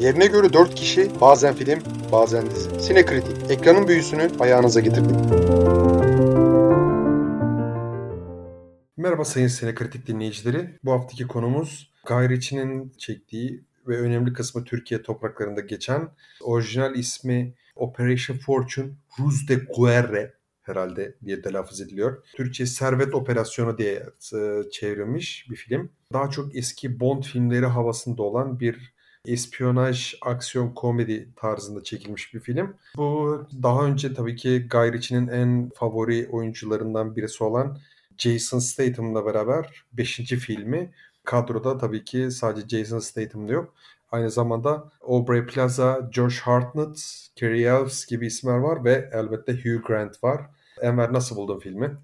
Yerine göre 4 kişi, bazen film, bazen dizi. Sinekritik, ekranın büyüsünü ayağınıza getirdik. Merhaba sayın Sinekritik dinleyicileri. Bu haftaki konumuz Guy Ritchie'nin çektiği ve önemli kısmı Türkiye topraklarında geçen orijinal ismi Operation Fortune Ruse de Guerre herhalde diye telaffuz ediliyor. Türkçe Servet Operasyonu diye e, çevrilmiş bir film. Daha çok eski Bond filmleri havasında olan bir espiyonaj, aksiyon, komedi tarzında çekilmiş bir film. Bu daha önce tabii ki Guy Ritchie'nin en favori oyuncularından birisi olan Jason Statham'la beraber 5. filmi. Kadroda tabii ki sadece Jason Statham'da yok. Aynı zamanda Aubrey Plaza, Josh Hartnett, Kerry Elves gibi isimler var ve elbette Hugh Grant var. Enver nasıl buldun filmi?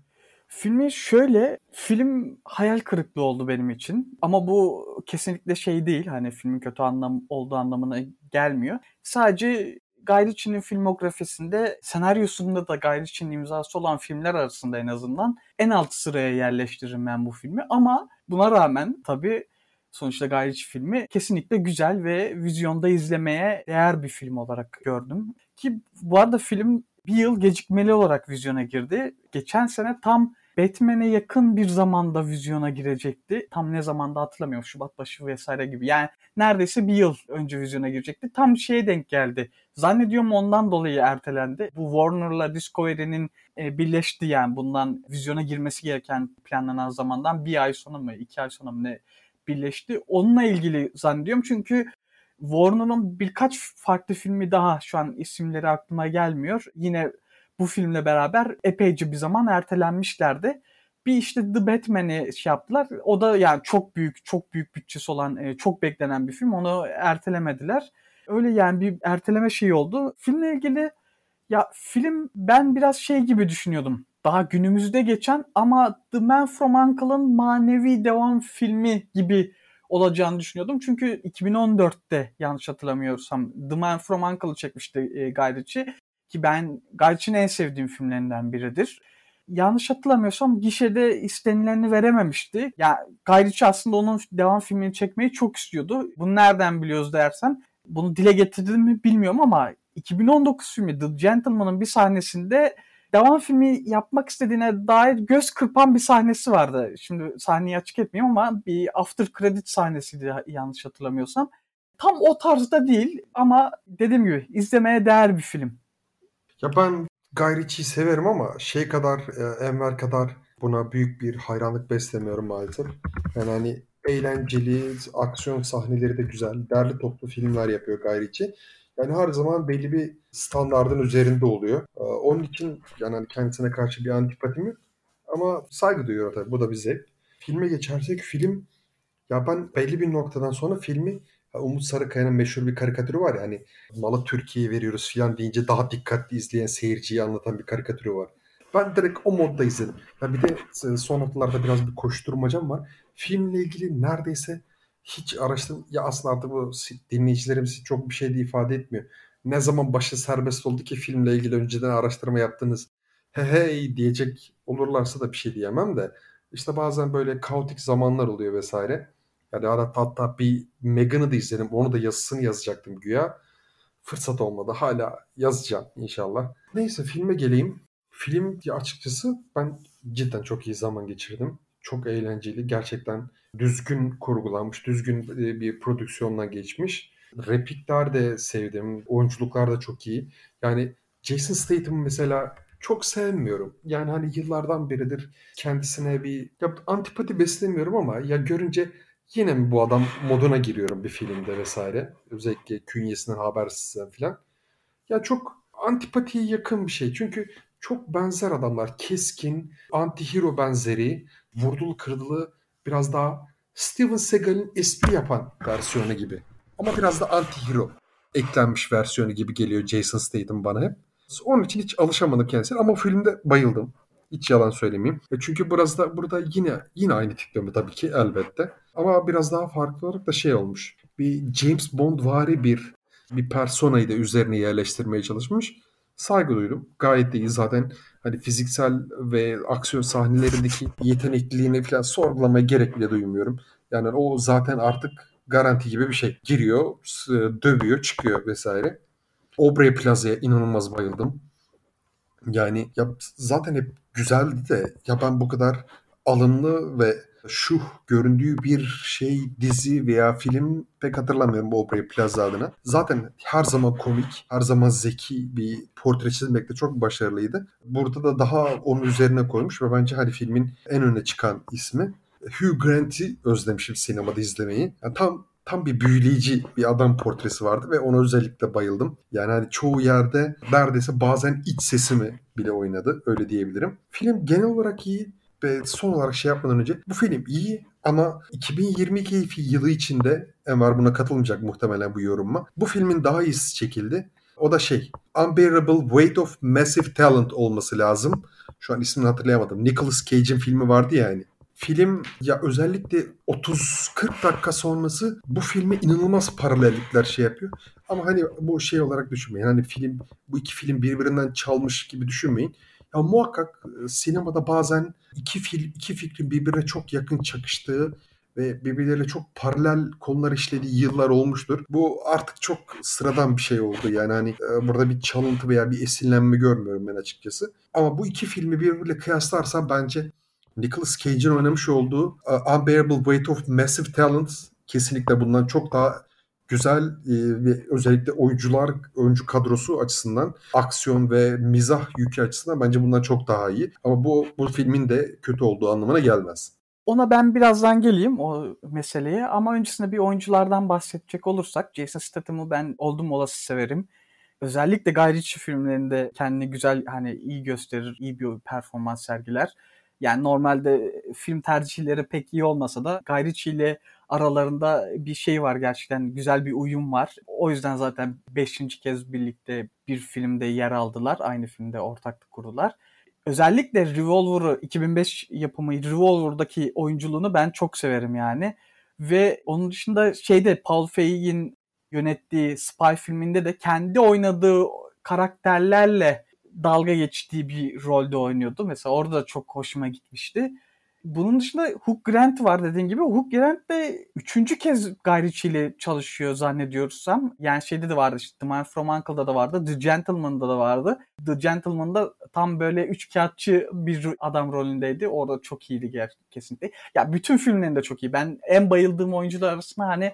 Filmi şöyle, film hayal kırıklığı oldu benim için. Ama bu kesinlikle şey değil, hani filmin kötü anlam olduğu anlamına gelmiyor. Sadece Guy filmografisinde senaryosunda da Guy imzası olan filmler arasında en azından en alt sıraya yerleştiririm ben bu filmi. Ama buna rağmen tabii sonuçta Guy filmi kesinlikle güzel ve vizyonda izlemeye değer bir film olarak gördüm. Ki bu arada film bir yıl gecikmeli olarak vizyona girdi. Geçen sene tam Batman'e yakın bir zamanda vizyona girecekti. Tam ne zamanda hatırlamıyorum. Şubat başı vesaire gibi. Yani neredeyse bir yıl önce vizyona girecekti. Tam şeye denk geldi. Zannediyorum ondan dolayı ertelendi. Bu Warner'la Discovery'nin e, birleşti yani bundan vizyona girmesi gereken planlanan zamandan bir ay sonra mı iki ay sonra mı ne birleşti. Onunla ilgili zannediyorum çünkü Warner'ın birkaç farklı filmi daha şu an isimleri aklıma gelmiyor. Yine bu filmle beraber epeyce bir zaman ertelenmişlerdi. Bir işte The Batman'i şey yaptılar. O da yani çok büyük, çok büyük bütçesi olan, e, çok beklenen bir film. Onu ertelemediler. Öyle yani bir erteleme şeyi oldu. Filmle ilgili ya film ben biraz şey gibi düşünüyordum. Daha günümüzde geçen ama The Man From Uncle'ın manevi devam filmi gibi olacağını düşünüyordum. Çünkü 2014'te yanlış hatırlamıyorsam The Man From Uncle'ı çekmişti e, Guy Ritchie. Ki ben Guy Ritchie'nin en sevdiğim filmlerinden biridir. Yanlış hatırlamıyorsam gişede istenileni verememişti. Ya yani Guy Ritchie aslında onun devam filmini çekmeyi çok istiyordu. Bunu nereden biliyoruz dersen bunu dile getirdim mi bilmiyorum ama 2019 filmi The Gentleman'ın bir sahnesinde devam filmi yapmak istediğine dair göz kırpan bir sahnesi vardı. Şimdi sahneyi açık etmeyeyim ama bir after credit sahnesiydi yanlış hatırlamıyorsam. Tam o tarzda değil ama dediğim gibi izlemeye değer bir film. Ya ben Guy severim ama şey kadar, e, Enver kadar buna büyük bir hayranlık beslemiyorum maalesef. Yani hani eğlenceli, aksiyon sahneleri de güzel, derli toplu filmler yapıyor Guy. Yani her zaman belli bir standardın üzerinde oluyor. Ee, onun için yani hani kendisine karşı bir antipatim yok. Ama saygı duyuyor tabii. Bu da bir zevk. Filme geçersek film ya ben belli bir noktadan sonra filmi Umut Sarıkaya'nın meşhur bir karikatürü var ya hani malı Türkiye'ye veriyoruz falan deyince daha dikkatli izleyen seyirciyi anlatan bir karikatürü var. Ben direkt o modda izledim. Ya bir de e, son haftalarda biraz bir koşturmacam var. Filmle ilgili neredeyse hiç araştırdım. Ya aslında artık bu dinleyicilerimiz çok bir şey de ifade etmiyor. Ne zaman başı serbest oldu ki filmle ilgili önceden araştırma yaptınız. He hey diyecek olurlarsa da bir şey diyemem de. İşte bazen böyle kaotik zamanlar oluyor vesaire. Yani hatta, hatta bir Megan'ı da izledim. Onu da yazısını yazacaktım güya. Fırsat olmadı. Hala yazacağım inşallah. Neyse filme geleyim. Film açıkçası ben cidden çok iyi zaman geçirdim. Çok eğlenceli. Gerçekten düzgün kurgulanmış, düzgün e, bir prodüksiyondan geçmiş. Replikler de sevdim. Oyunculuklar da çok iyi. Yani Jason Statham mesela çok sevmiyorum. Yani hani yıllardan beridir kendisine bir ya antipati beslemiyorum ama ya görünce yine mi bu adam moduna giriyorum bir filmde vesaire. Özellikle künyesinden habersizsen falan. Ya çok antipatiye yakın bir şey. Çünkü çok benzer adamlar. Keskin, anti-hero benzeri, vurdulu kırdılı biraz daha Steven Seagal'in espri yapan versiyonu gibi. Ama biraz da anti-hero eklenmiş versiyonu gibi geliyor Jason Statham bana hep. Onun için hiç alışamadım kendisine ama filmde bayıldım. Hiç yalan söylemeyeyim. E çünkü biraz da burada yine yine aynı tipleme tabii ki elbette. Ama biraz daha farklı olarak da şey olmuş. Bir James Bond vari bir bir personayı da üzerine yerleştirmeye çalışmış. Saygı duydum. Gayet de iyi zaten hani fiziksel ve aksiyon sahnelerindeki yetenekliliğini falan sorgulamaya gerek bile duymuyorum. Yani o zaten artık garanti gibi bir şey. Giriyor, dövüyor, çıkıyor vesaire. Aubrey Plaza'ya inanılmaz bayıldım. Yani ya zaten hep güzeldi de ya ben bu kadar alımlı ve şu göründüğü bir şey dizi veya film pek hatırlamıyorum Aubrey Plaza adına. Zaten her zaman komik, her zaman zeki bir portre çizmekte çok başarılıydı. Burada da daha onun üzerine koymuş ve bence hani filmin en öne çıkan ismi. Hugh Grant'i özlemişim sinemada izlemeyi. Yani tam tam bir büyüleyici bir adam portresi vardı ve ona özellikle bayıldım. Yani hani çoğu yerde neredeyse bazen iç sesimi bile oynadı. Öyle diyebilirim. Film genel olarak iyi ve son olarak şey yapmadan önce bu film iyi ama 2022 yılı içinde Enver buna katılmayacak muhtemelen bu yorumma. Bu filmin daha iyisi çekildi. O da şey Unbearable Weight of Massive Talent olması lazım. Şu an ismini hatırlayamadım. Nicolas Cage'in filmi vardı ya hani. Film ya özellikle 30-40 dakika sonrası bu filme inanılmaz paralellikler şey yapıyor. Ama hani bu şey olarak düşünmeyin. Hani film bu iki film birbirinden çalmış gibi düşünmeyin. Ya muhakkak e, sinemada bazen iki fil iki fikrin birbirine çok yakın çakıştığı ve birbirleriyle çok paralel konular işlediği yıllar olmuştur. Bu artık çok sıradan bir şey oldu. Yani hani e, burada bir çalıntı veya bir esinlenme görmüyorum ben açıkçası. Ama bu iki filmi birbiriyle kıyaslarsam bence Nicolas Cage'in oynamış olduğu uh, Unbearable Weight of Massive Talent kesinlikle bundan çok daha güzel e, ve özellikle oyuncular, oyuncu kadrosu açısından aksiyon ve mizah yükü açısından bence bundan çok daha iyi. Ama bu bu filmin de kötü olduğu anlamına gelmez. Ona ben birazdan geleyim o meseleye ama öncesinde bir oyunculardan bahsedecek olursak Jason Statham'ı ben oldum olası severim. Özellikle Guy Ritchie filmlerinde kendini güzel hani iyi gösterir, iyi bir performans sergiler. Yani normalde film tercihleri pek iyi olmasa da Ritchie ile aralarında bir şey var gerçekten güzel bir uyum var. O yüzden zaten beşinci kez birlikte bir filmde yer aldılar. Aynı filmde ortaklık kurdular. Özellikle Revolver'ı 2005 yapımı Revolver'daki oyunculuğunu ben çok severim yani. Ve onun dışında şeyde Paul Feig'in yönettiği Spy filminde de kendi oynadığı karakterlerle dalga geçtiği bir rolde oynuyordu. Mesela orada da çok hoşuma gitmişti. Bunun dışında Hugh Grant var dediğin gibi. Hugh Grant de üçüncü kez Guy ile çalışıyor zannediyorsam. Yani şeyde de vardı işte The Man From Uncle'da da vardı. The Gentleman'da da vardı. The Gentleman'da tam böyle üç kağıtçı bir adam rolündeydi. Orada çok iyiydi gerçekten kesinlikle. Ya bütün filmlerinde çok iyi. Ben en bayıldığım oyuncular arasında hani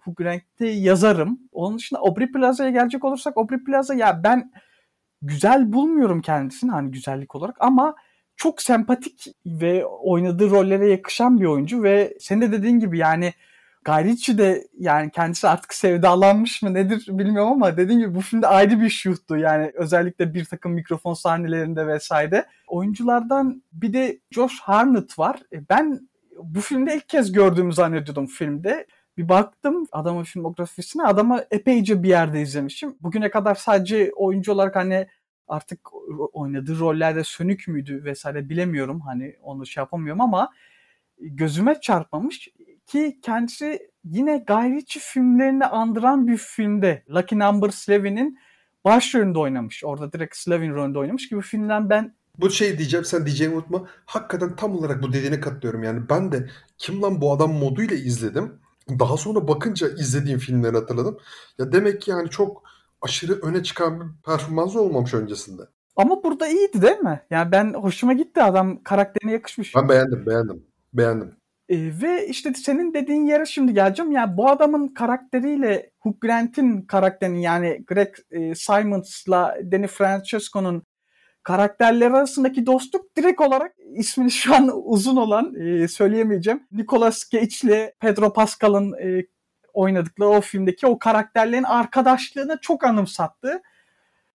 Hugh Grant'i yazarım. Onun dışında Aubrey Plaza'ya gelecek olursak Aubrey Plaza ya ben güzel bulmuyorum kendisini hani güzellik olarak ama çok sempatik ve oynadığı rollere yakışan bir oyuncu ve senin de dediğin gibi yani Guy de yani kendisi artık sevdalanmış mı nedir bilmiyorum ama dediğim gibi bu filmde ayrı bir şuhtu. Yani özellikle bir takım mikrofon sahnelerinde vesaire. Oyunculardan bir de Josh Hartnett var. E, ben bu filmde ilk kez gördüğümü zannediyordum filmde. Bir baktım adamın filmografisine adamı epeyce bir yerde izlemişim. Bugüne kadar sadece oyuncu olarak hani artık oynadığı rollerde sönük müydü vesaire bilemiyorum. Hani onu şey yapamıyorum ama gözüme çarpmamış ki kendisi yine Guy filmlerini andıran bir filmde Lucky Number 11'in başrolünde oynamış. Orada direkt Slevin rolünde oynamış gibi filmden ben bu şey diyeceğim sen diyeceğini unutma. Hakikaten tam olarak bu dediğine katılıyorum. Yani ben de kim lan bu adam moduyla izledim. Daha sonra bakınca izlediğim filmleri hatırladım. Ya demek ki yani çok aşırı öne çıkan bir performans olmamış öncesinde. Ama burada iyiydi değil mi? Yani ben hoşuma gitti adam karakterine yakışmış. Ben beğendim beğendim. Beğendim. Ee, ve işte senin dediğin yere şimdi geleceğim. Yani bu adamın karakteriyle Hugh Grant'in karakterinin yani Greg e, Simons'la Danny Francesco'nun karakterleri arasındaki dostluk direkt olarak ismini şu an uzun olan e, söyleyemeyeceğim. Nicolas Cage ile Pedro Pascal'ın e, oynadıkları o filmdeki o karakterlerin arkadaşlığını çok anımsattı.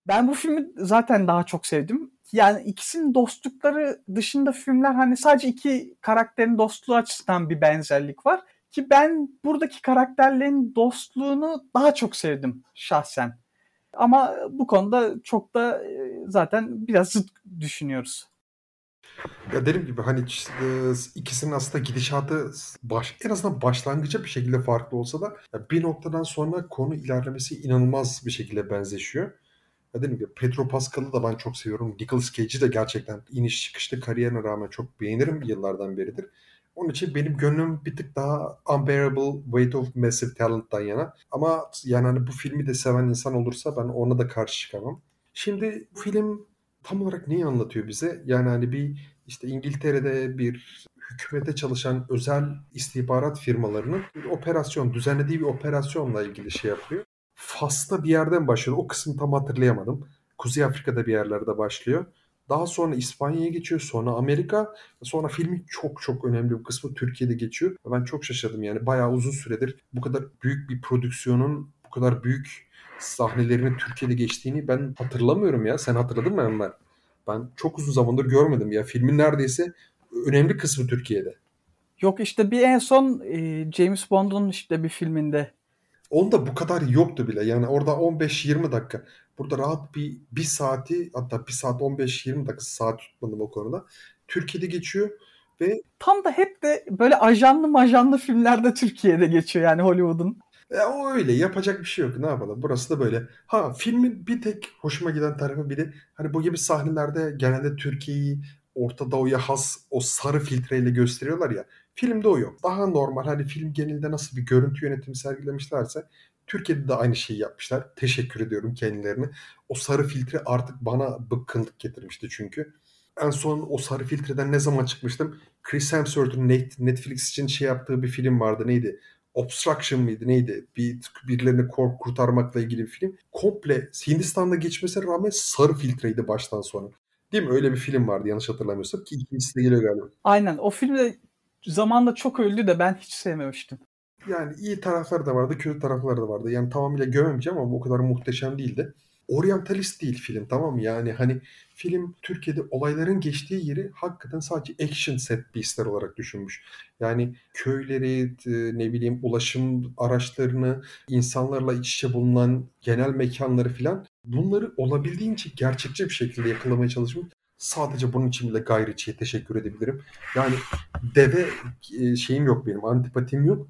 Ben bu filmi zaten daha çok sevdim. Yani ikisinin dostlukları dışında filmler hani sadece iki karakterin dostluğu açısından bir benzerlik var. Ki ben buradaki karakterlerin dostluğunu daha çok sevdim şahsen. Ama bu konuda çok da e, zaten biraz zıt düşünüyoruz. Ya dediğim gibi hani ikisinin aslında gidişatı baş, en azından başlangıca bir şekilde farklı olsa da bir noktadan sonra konu ilerlemesi inanılmaz bir şekilde benzeşiyor. Ya dediğim gibi Pedro Pascal'ı da ben çok seviyorum. Nicolas Cage'i de gerçekten iniş çıkışlı kariyerine rağmen çok beğenirim yıllardan beridir. Onun için benim gönlüm bir tık daha Unbearable Weight of Massive Talent'tan yana. Ama yani hani bu filmi de seven insan olursa ben ona da karşı çıkamam. Şimdi film tam olarak neyi anlatıyor bize? Yani hani bir işte İngiltere'de bir hükümete çalışan özel istihbarat firmalarının bir operasyon, düzenlediği bir operasyonla ilgili şey yapıyor. Fas'ta bir yerden başlıyor. O kısmı tam hatırlayamadım. Kuzey Afrika'da bir yerlerde başlıyor. Daha sonra İspanya'ya geçiyor. Sonra Amerika. Sonra filmin çok çok önemli bir kısmı Türkiye'de geçiyor. Ben çok şaşırdım yani. Bayağı uzun süredir bu kadar büyük bir prodüksiyonun bu kadar büyük sahnelerini Türkiye'de geçtiğini ben hatırlamıyorum ya. Sen hatırladın mı Enver? Ben çok uzun zamandır görmedim ya. Filmin neredeyse önemli kısmı Türkiye'de. Yok işte bir en son e, James Bond'un işte bir filminde. Onda bu kadar yoktu bile. Yani orada 15-20 dakika. Burada rahat bir bir saati hatta bir saat 15-20 dakika saat tutmadım o konuda. Türkiye'de geçiyor ve tam da hep de böyle ajanlı majanlı filmlerde Türkiye'de geçiyor yani Hollywood'un. E, o öyle yapacak bir şey yok ne yapalım burası da böyle. Ha filmin bir tek hoşuma giden tarafı biri hani bu gibi sahnelerde genelde Türkiye'yi Orta Doğu'ya has o sarı filtreyle gösteriyorlar ya. Filmde o yok. Daha normal hani film genelinde nasıl bir görüntü yönetimi sergilemişlerse Türkiye'de de aynı şeyi yapmışlar. Teşekkür ediyorum kendilerine. O sarı filtre artık bana bıkkınlık getirmişti çünkü. En son o sarı filtreden ne zaman çıkmıştım? Chris Hemsworth'un Netflix için şey yaptığı bir film vardı. Neydi? Obstruction mıydı neydi? Bir birilerini kork kurtarmakla ilgili bir film. Komple Hindistan'da geçmesine rağmen sarı filtreydi baştan sona. Değil mi? Öyle bir film vardı yanlış hatırlamıyorsam ki ikincisi de geliyor galiba. Aynen. O filmde zamanla çok öldü de ben hiç sevmemiştim. Yani iyi tarafları da vardı, kötü tarafları da vardı. Yani tamamıyla gömemeyeceğim ama o kadar muhteşem değildi. Orientalist değil film tamam mı? Yani hani film Türkiye'de olayların geçtiği yeri hakikaten sadece action set piece'ler olarak düşünmüş. Yani köyleri, ne bileyim ulaşım araçlarını, insanlarla iç içe bulunan genel mekanları filan bunları olabildiğince gerçekçi bir şekilde yakalamaya çalışmış. Sadece bunun için bile Guy teşekkür edebilirim. Yani deve şeyim yok benim, antipatim yok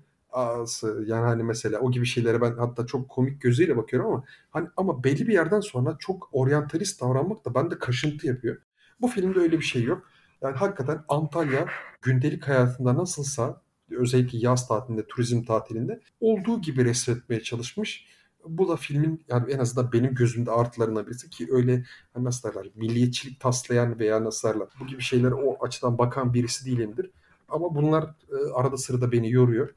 yani hani mesela o gibi şeylere ben hatta çok komik gözüyle bakıyorum ama hani ama belli bir yerden sonra çok oryantalist davranmak da bende kaşıntı yapıyor. Bu filmde öyle bir şey yok. Yani hakikaten Antalya gündelik hayatında nasılsa özellikle yaz tatilinde, turizm tatilinde olduğu gibi resmetmeye çalışmış. Bu da filmin yani en azından benim gözümde artılarına birisi ki öyle hani nasıl derler milliyetçilik taslayan veya nasıl derler bu gibi şeylere o açıdan bakan birisi değilimdir. Ama bunlar e, arada sırada beni yoruyor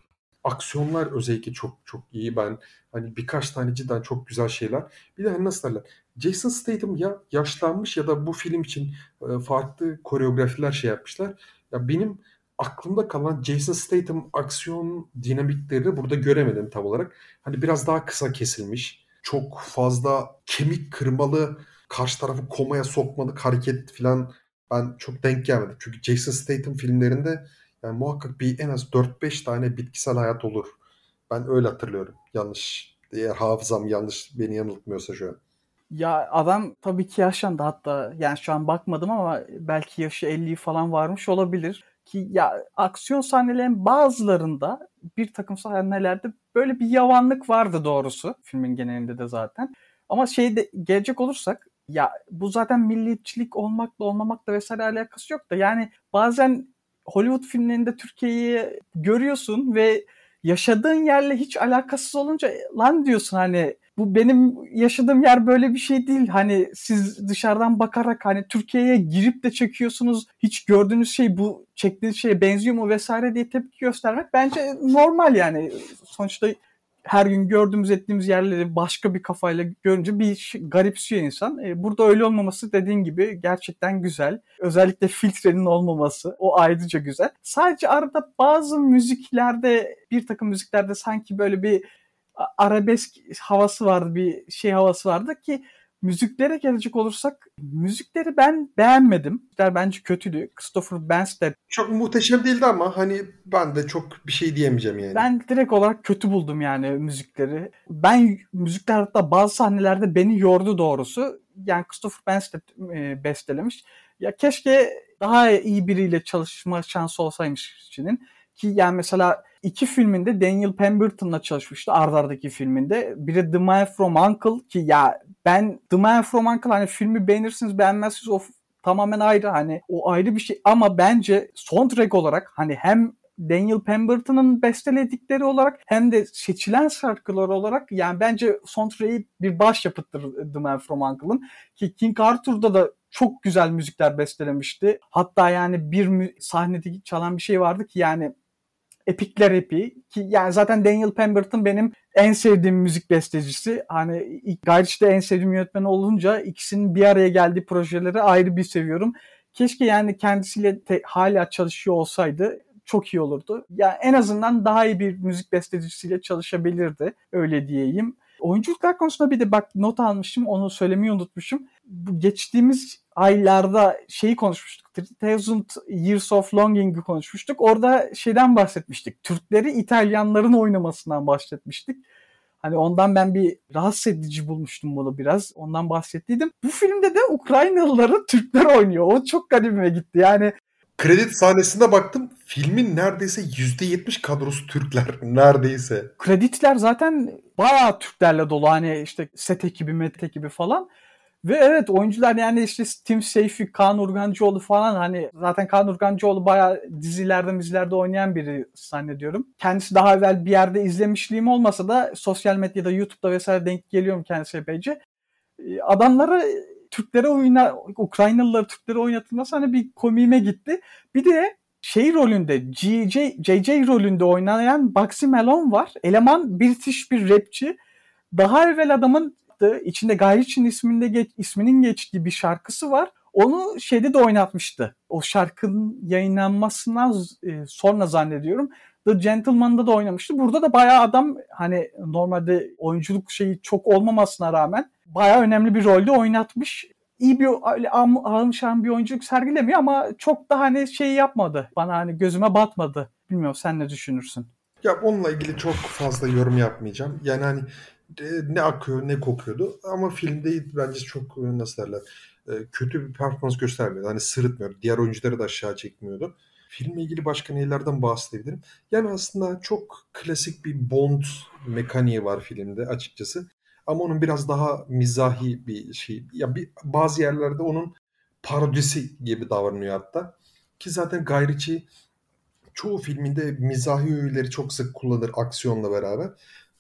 aksiyonlar özellikle çok çok iyi. Ben hani birkaç tane cidden çok güzel şeyler. Bir de hani nasıl derler? Jason Statham ya yaşlanmış ya da bu film için e, farklı koreografiler şey yapmışlar. Ya benim aklımda kalan Jason Statham aksiyon dinamiklerini burada göremedim tam olarak. Hani biraz daha kısa kesilmiş. Çok fazla kemik kırmalı, karşı tarafı komaya sokmalık hareket falan ben çok denk gelmedim. Çünkü Jason Statham filmlerinde yani muhakkak bir en az 4-5 tane bitkisel hayat olur. Ben öyle hatırlıyorum. Yanlış. Eğer hafızam yanlış beni yanıltmıyorsa şu an. Ya adam tabii ki yaşlandı hatta yani şu an bakmadım ama belki yaşı 50 falan varmış olabilir. Ki ya aksiyon sahnelerin bazılarında bir takım sahnelerde böyle bir yavanlık vardı doğrusu filmin genelinde de zaten. Ama şeyde gelecek olursak ya bu zaten milliyetçilik olmakla olmamakla vesaire alakası yok da yani bazen Hollywood filmlerinde Türkiye'yi görüyorsun ve yaşadığın yerle hiç alakasız olunca lan diyorsun hani bu benim yaşadığım yer böyle bir şey değil. Hani siz dışarıdan bakarak hani Türkiye'ye girip de çekiyorsunuz. Hiç gördüğünüz şey bu çektiğiniz şeye benziyor mu vesaire diye tepki göstermek bence normal yani. Sonuçta her gün gördüğümüz ettiğimiz yerleri başka bir kafayla görünce bir garipsiyor insan. E, burada öyle olmaması dediğin gibi gerçekten güzel. Özellikle filtrenin olmaması o ayrıca güzel. Sadece arada bazı müziklerde bir takım müziklerde sanki böyle bir arabesk havası vardı bir şey havası vardı ki Müziklere gelecek olursak müzikleri ben beğenmedim. Müzikler bence kötüydü. Christopher Banks'te çok muhteşem değildi ama hani ben de çok bir şey diyemeyeceğim yani. Ben direkt olarak kötü buldum yani müzikleri. Ben müzikler hatta bazı sahnelerde beni yordu doğrusu. Yani Christopher Banks'te e, bestelemiş. Ya keşke daha iyi biriyle çalışma şansı olsaymış içinin. Ki yani mesela iki filminde Daniel Pemberton'la çalışmıştı ardardaki filminde. Biri The Man From Uncle ki ya ben The Man From Uncle hani filmi beğenirsiniz beğenmezsiniz o tamamen ayrı hani o ayrı bir şey ama bence soundtrack olarak hani hem Daniel Pemberton'ın besteledikleri olarak hem de seçilen şarkılar olarak yani bence soundtrack'i bir başyapıttır The Man From Uncle'ın. Ki King Arthur'da da çok güzel müzikler bestelemişti. Hatta yani bir sahnede çalan bir şey vardı ki yani epikler epi ki yani zaten Daniel Pemberton benim en sevdiğim müzik bestecisi. Hani ilk Gayriç'te en sevdiğim yönetmen olunca ikisinin bir araya geldiği projeleri ayrı bir seviyorum. Keşke yani kendisiyle te- hala çalışıyor olsaydı çok iyi olurdu. Yani en azından daha iyi bir müzik bestecisiyle çalışabilirdi. Öyle diyeyim. Oyunculuklar konusunda bir de bak not almışım onu söylemeyi unutmuşum. Bu geçtiğimiz aylarda şeyi konuşmuştuk. 3000 Years of Longing'i konuşmuştuk. Orada şeyden bahsetmiştik. Türkleri İtalyanların oynamasından bahsetmiştik. Hani ondan ben bir rahatsız edici bulmuştum bunu biraz. Ondan bahsettiydim. Bu filmde de Ukraynalıları Türkler oynuyor. O çok garibime gitti. Yani Kredi sahnesinde baktım. Filmin neredeyse %70 kadrosu Türkler. Neredeyse. Kreditler zaten bayağı Türklerle dolu. Hani işte set ekibi, met ekibi falan. Ve evet oyuncular yani işte Tim Seyfi, Kaan Urgancıoğlu falan hani zaten Kaan Urgancıoğlu bayağı dizilerde dizilerde oynayan biri zannediyorum. Kendisi daha evvel bir yerde izlemişliğim olmasa da sosyal medyada YouTube'da vesaire denk geliyorum kendisi epeyce. Adamları Türklere oyna Ukraynalıları Türklere oynatılması hani bir komiğime gitti. Bir de şey rolünde JJ, JJ rolünde oynayan Bugsy Malone var. Eleman British bir rapçi. Daha evvel adamın içinde Guy Ritchie'nin isminde geç, isminin geçtiği bir şarkısı var. Onu şeyde de oynatmıştı. O şarkının yayınlanmasından e, sonra zannediyorum. The Gentleman'da da oynamıştı. Burada da bayağı adam hani normalde oyunculuk şeyi çok olmamasına rağmen bayağı önemli bir rolde oynatmış. İyi bir almışan bir oyunculuk sergilemiyor ama çok da hani şey yapmadı. Bana hani gözüme batmadı. Bilmiyorum sen ne düşünürsün? Ya onunla ilgili çok fazla yorum yapmayacağım. Yani hani e, ne akıyor ne kokuyordu ama filmde bence çok e, nasıl derler e, kötü bir performans göstermiyordu. Hani sırıtmıyor. Diğer oyuncuları da aşağı çekmiyordu. Filmle ilgili başka nelerden bahsedebilirim? Yani aslında çok klasik bir Bond mekaniği var filmde açıkçası. Ama onun biraz daha mizahi bir şey. Ya bir, bazı yerlerde onun parodisi gibi davranıyor hatta. Ki zaten Guy Ritchie çoğu filminde mizahi öğeleri çok sık kullanır aksiyonla beraber.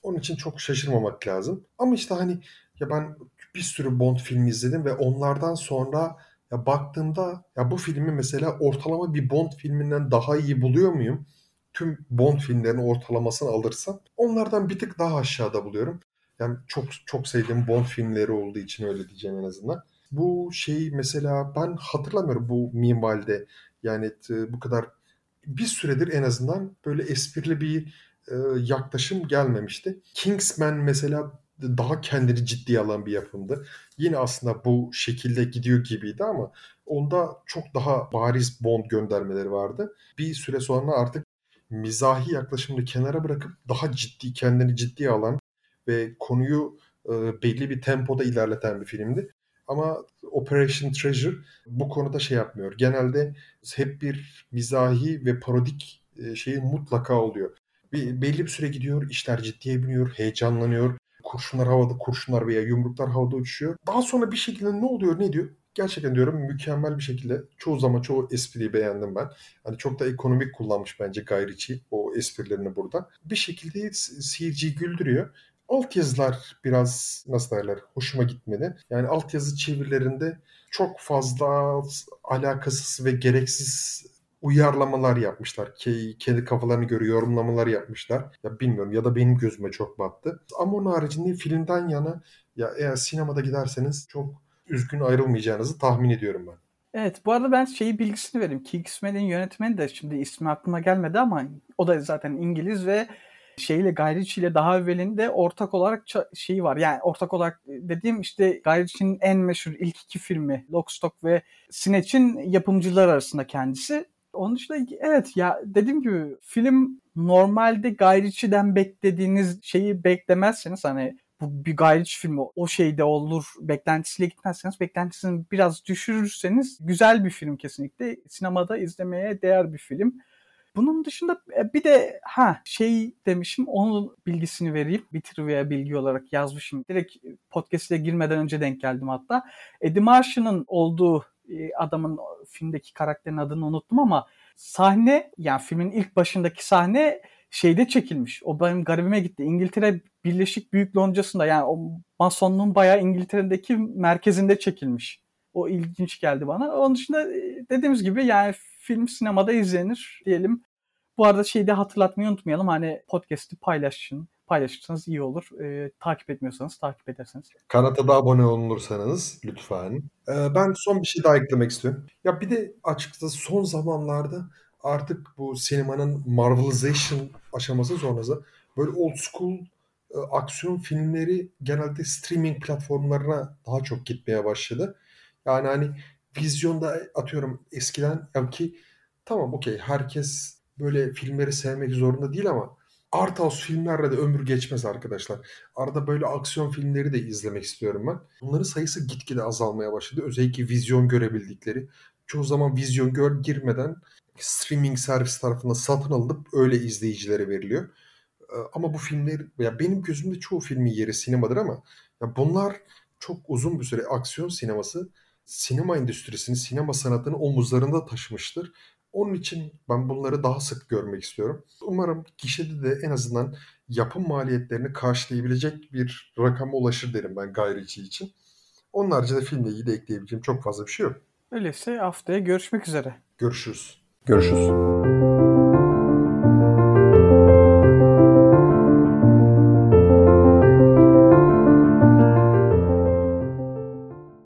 Onun için çok şaşırmamak lazım. Ama işte hani ya ben bir sürü Bond filmi izledim ve onlardan sonra ya baktığımda ya bu filmi mesela ortalama bir Bond filminden daha iyi buluyor muyum? Tüm Bond filmlerinin ortalamasını alırsam onlardan bir tık daha aşağıda buluyorum. Yani çok çok sevdiğim Bond filmleri olduğu için öyle diyeceğim en azından. Bu şey mesela ben hatırlamıyorum bu minvalde yani bu kadar bir süredir en azından böyle esprili bir e, yaklaşım gelmemişti. Kingsman mesela daha kendini ciddiye alan bir yapımdı. Yine aslında bu şekilde gidiyor gibiydi ama onda çok daha bariz Bond göndermeleri vardı. Bir süre sonra artık mizahi yaklaşımını kenara bırakıp daha ciddi kendini ciddiye alan ve konuyu e, belli bir tempoda ilerleten bir filmdi. Ama Operation Treasure bu konuda şey yapmıyor. Genelde hep bir mizahi ve parodik e, şeyi mutlaka oluyor. Bir, belli bir süre gidiyor, işler ciddiye biniyor, heyecanlanıyor. Kurşunlar havada, kurşunlar veya yumruklar havada uçuşuyor. Daha sonra bir şekilde ne oluyor, ne diyor? Gerçekten diyorum mükemmel bir şekilde çoğu zaman çoğu espriyi beğendim ben. Hani çok da ekonomik kullanmış bence Guy Ritchie o esprilerini burada. Bir şekilde seyirciyi güldürüyor altyazılar biraz nasıl derler hoşuma gitmedi. Yani altyazı çevirilerinde çok fazla alakasız ve gereksiz uyarlamalar yapmışlar. Kendi kafalarını göre yorumlamalar yapmışlar. Ya bilmiyorum ya da benim gözüme çok battı. Ama onun haricinde filmden yana ya eğer sinemada giderseniz çok üzgün ayrılmayacağınızı tahmin ediyorum ben. Evet bu arada ben şeyi bilgisini vereyim. Kingsman'in yönetmeni de şimdi ismi aklıma gelmedi ama o da zaten İngiliz ve şeyle Guy ile daha evvelinde ortak olarak şeyi var. Yani ortak olarak dediğim işte Guy en meşhur ilk iki filmi Lock, Stock ve Snatch'in yapımcılar arasında kendisi. Onun dışında evet ya dediğim gibi film normalde Guy beklediğiniz şeyi beklemezseniz hani bu bir Guy filmi o şeyde olur beklentisiyle gitmezseniz beklentisini biraz düşürürseniz güzel bir film kesinlikle. Sinemada izlemeye değer bir film. Bunun dışında e, bir de ha şey demişim onun bilgisini vereyim. Bir trivia bilgi olarak yazmışım. Direkt podcast'e girmeden önce denk geldim hatta. Eddie Martian'ın olduğu e, adamın filmdeki karakterin adını unuttum ama sahne yani filmin ilk başındaki sahne şeyde çekilmiş. O benim garibime gitti. İngiltere Birleşik Büyük Loncası'nda yani o masonluğun bayağı İngiltere'deki merkezinde çekilmiş. O ilginç geldi bana. Onun dışında e, dediğimiz gibi yani film sinemada izlenir diyelim. Bu arada şeyi de hatırlatmayı unutmayalım. Hani podcast'i paylaşın. Paylaşırsanız iyi olur. E, takip etmiyorsanız takip ederseniz. Kanata da abone olursanız lütfen. Ee, ben son bir şey daha eklemek istiyorum. Ya bir de açıkçası son zamanlarda artık bu sinemanın Marvelization aşaması sonrası böyle old school e, aksiyon filmleri genelde streaming platformlarına daha çok gitmeye başladı. Yani hani vizyonda atıyorum eskiden ki tamam okey herkes böyle filmleri sevmek zorunda değil ama art house filmlerle de ömür geçmez arkadaşlar. Arada böyle aksiyon filmleri de izlemek istiyorum ben. Bunların sayısı gitgide azalmaya başladı. Özellikle vizyon görebildikleri. Çoğu zaman vizyon gör girmeden streaming servis tarafından satın alınıp öyle izleyicilere veriliyor. Ee, ama bu filmler ya benim gözümde çoğu filmin yeri sinemadır ama ya bunlar çok uzun bir süre aksiyon sineması sinema endüstrisini, sinema sanatını omuzlarında taşımıştır. Onun için ben bunları daha sık görmek istiyorum. Umarım gişede de en azından yapım maliyetlerini karşılayabilecek bir rakama ulaşır derim ben Guy Ritchie için. Onun haricinde filmle ilgili ekleyebileceğim çok fazla bir şey yok. Öyleyse haftaya görüşmek üzere. Görüşürüz. Görüşürüz.